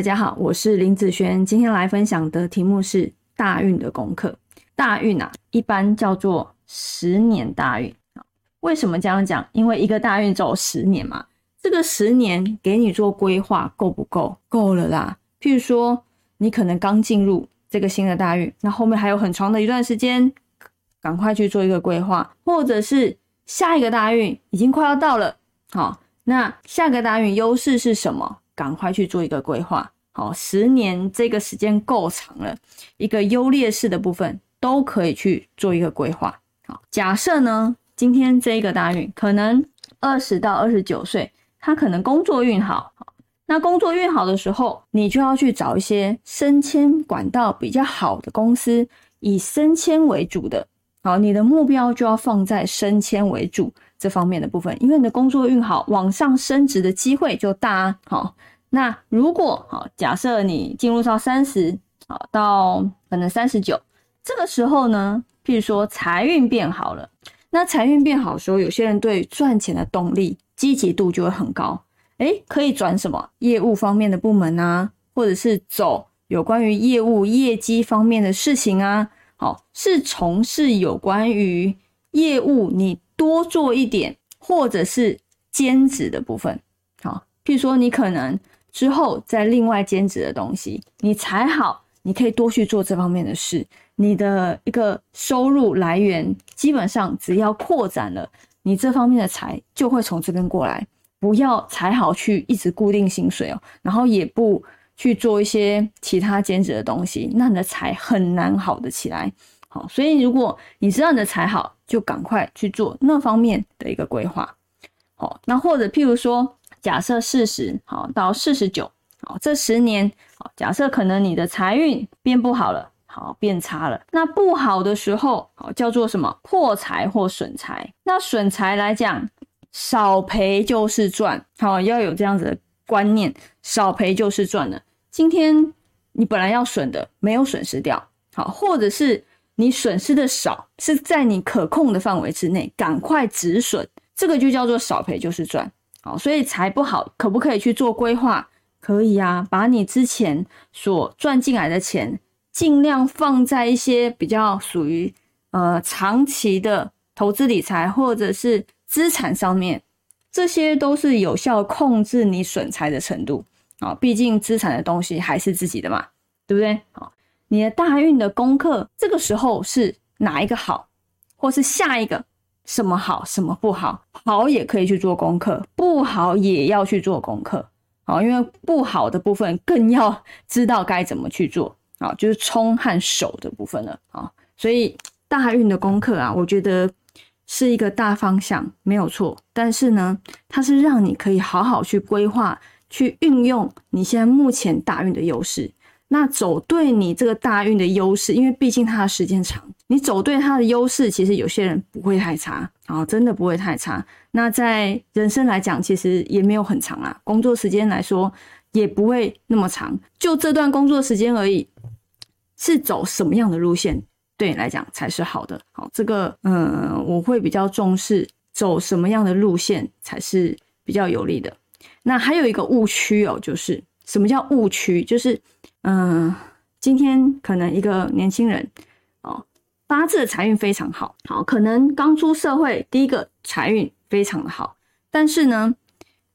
大家好，我是林子璇，今天来分享的题目是大运的功课。大运啊，一般叫做十年大运。为什么这样讲？因为一个大运走十年嘛，这个十年给你做规划够不够？够了啦。譬如说，你可能刚进入这个新的大运，那后面还有很长的一段时间，赶快去做一个规划，或者是下一个大运已经快要到了，好，那下个大运优势是什么？赶快去做一个规划，好，十年这个时间够长了，一个优劣势的部分都可以去做一个规划。好，假设呢，今天这一个大运可能二十到二十九岁，他可能工作运好，那工作运好的时候，你就要去找一些升迁管道比较好的公司，以升迁为主的，好，你的目标就要放在升迁为主。这方面的部分，因为你的工作运好，往上升职的机会就大，好。那如果好，假设你进入到三十，好到可能三十九，这个时候呢，譬如说财运变好了，那财运变好的时候，有些人对赚钱的动力、积极度就会很高，诶，可以转什么？业务方面的部门啊，或者是走有关于业务业绩方面的事情啊，好，是从事有关于业务你多做一点，或者是兼职的部分，好，譬如说你可能。之后再另外兼职的东西，你才好，你可以多去做这方面的事。你的一个收入来源，基本上只要扩展了，你这方面的财就会从这边过来。不要才好去一直固定薪水哦，然后也不去做一些其他兼职的东西，那你的财很难好的起来。好，所以如果你知道你的财好，就赶快去做那方面的一个规划。好，那或者譬如说。假设四十好到四十九好，这十年好，假设可能你的财运变不好了，好变差了。那不好的时候，好叫做什么破财或损财。那损财来讲，少赔就是赚，好要有这样子的观念，少赔就是赚了。今天你本来要损的，没有损失掉，好，或者是你损失的少，是在你可控的范围之内，赶快止损，这个就叫做少赔就是赚。好，所以财不好，可不可以去做规划？可以啊，把你之前所赚进来的钱，尽量放在一些比较属于呃长期的投资理财或者是资产上面，这些都是有效控制你损财的程度啊。毕竟资产的东西还是自己的嘛，对不对？好，你的大运的功课，这个时候是哪一个好，或是下一个？什么好，什么不好？好也可以去做功课，不好也要去做功课。好，因为不好的部分更要知道该怎么去做。好，就是冲和守的部分了。啊，所以大运的功课啊，我觉得是一个大方向，没有错。但是呢，它是让你可以好好去规划，去运用你现在目前大运的优势。那走对你这个大运的优势，因为毕竟它的时间长，你走对它的优势，其实有些人不会太差啊，真的不会太差。那在人生来讲，其实也没有很长啊，工作时间来说也不会那么长，就这段工作时间而已。是走什么样的路线对你来讲才是好的？好，这个嗯，我会比较重视走什么样的路线才是比较有利的。那还有一个误区哦，就是什么叫误区？就是。嗯，今天可能一个年轻人哦，八字的财运非常好，好，可能刚出社会，第一个财运非常的好，但是呢，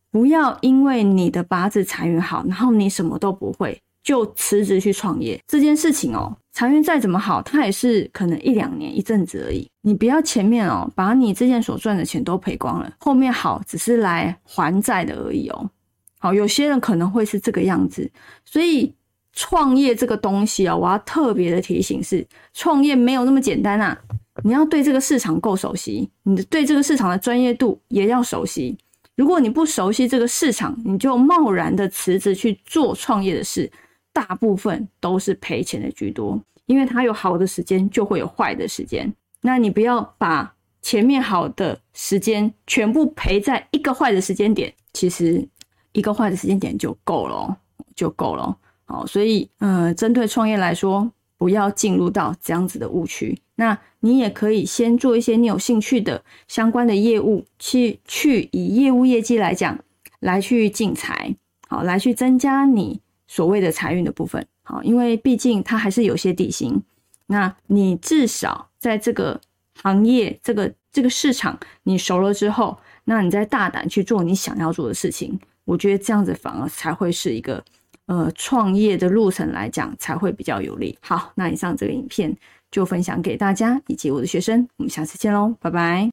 不要因为你的八字财运好，然后你什么都不会就辞职去创业这件事情哦，财运再怎么好，它也是可能一两年一阵子而已，你不要前面哦，把你之前所赚的钱都赔光了，后面好只是来还债的而已哦，好，有些人可能会是这个样子，所以。创业这个东西啊，我要特别的提醒是，创业没有那么简单啊！你要对这个市场够熟悉，你的对这个市场的专业度也要熟悉。如果你不熟悉这个市场，你就贸然的辞职去做创业的事，大部分都是赔钱的居多。因为它有好的时间，就会有坏的时间。那你不要把前面好的时间全部赔在一个坏的时间点，其实一个坏的时间点就够了，就够了。好，所以，呃，针对创业来说，不要进入到这样子的误区。那你也可以先做一些你有兴趣的相关的业务，去去以业务业绩来讲，来去进财，好，来去增加你所谓的财运的部分。好，因为毕竟它还是有些底薪，那你至少在这个行业、这个这个市场你熟了之后，那你再大胆去做你想要做的事情，我觉得这样子反而才会是一个呃创业的路程来讲才会比较有利。好，那以上这个影片就分享给大家以及我的学生，我们下次见喽，拜拜。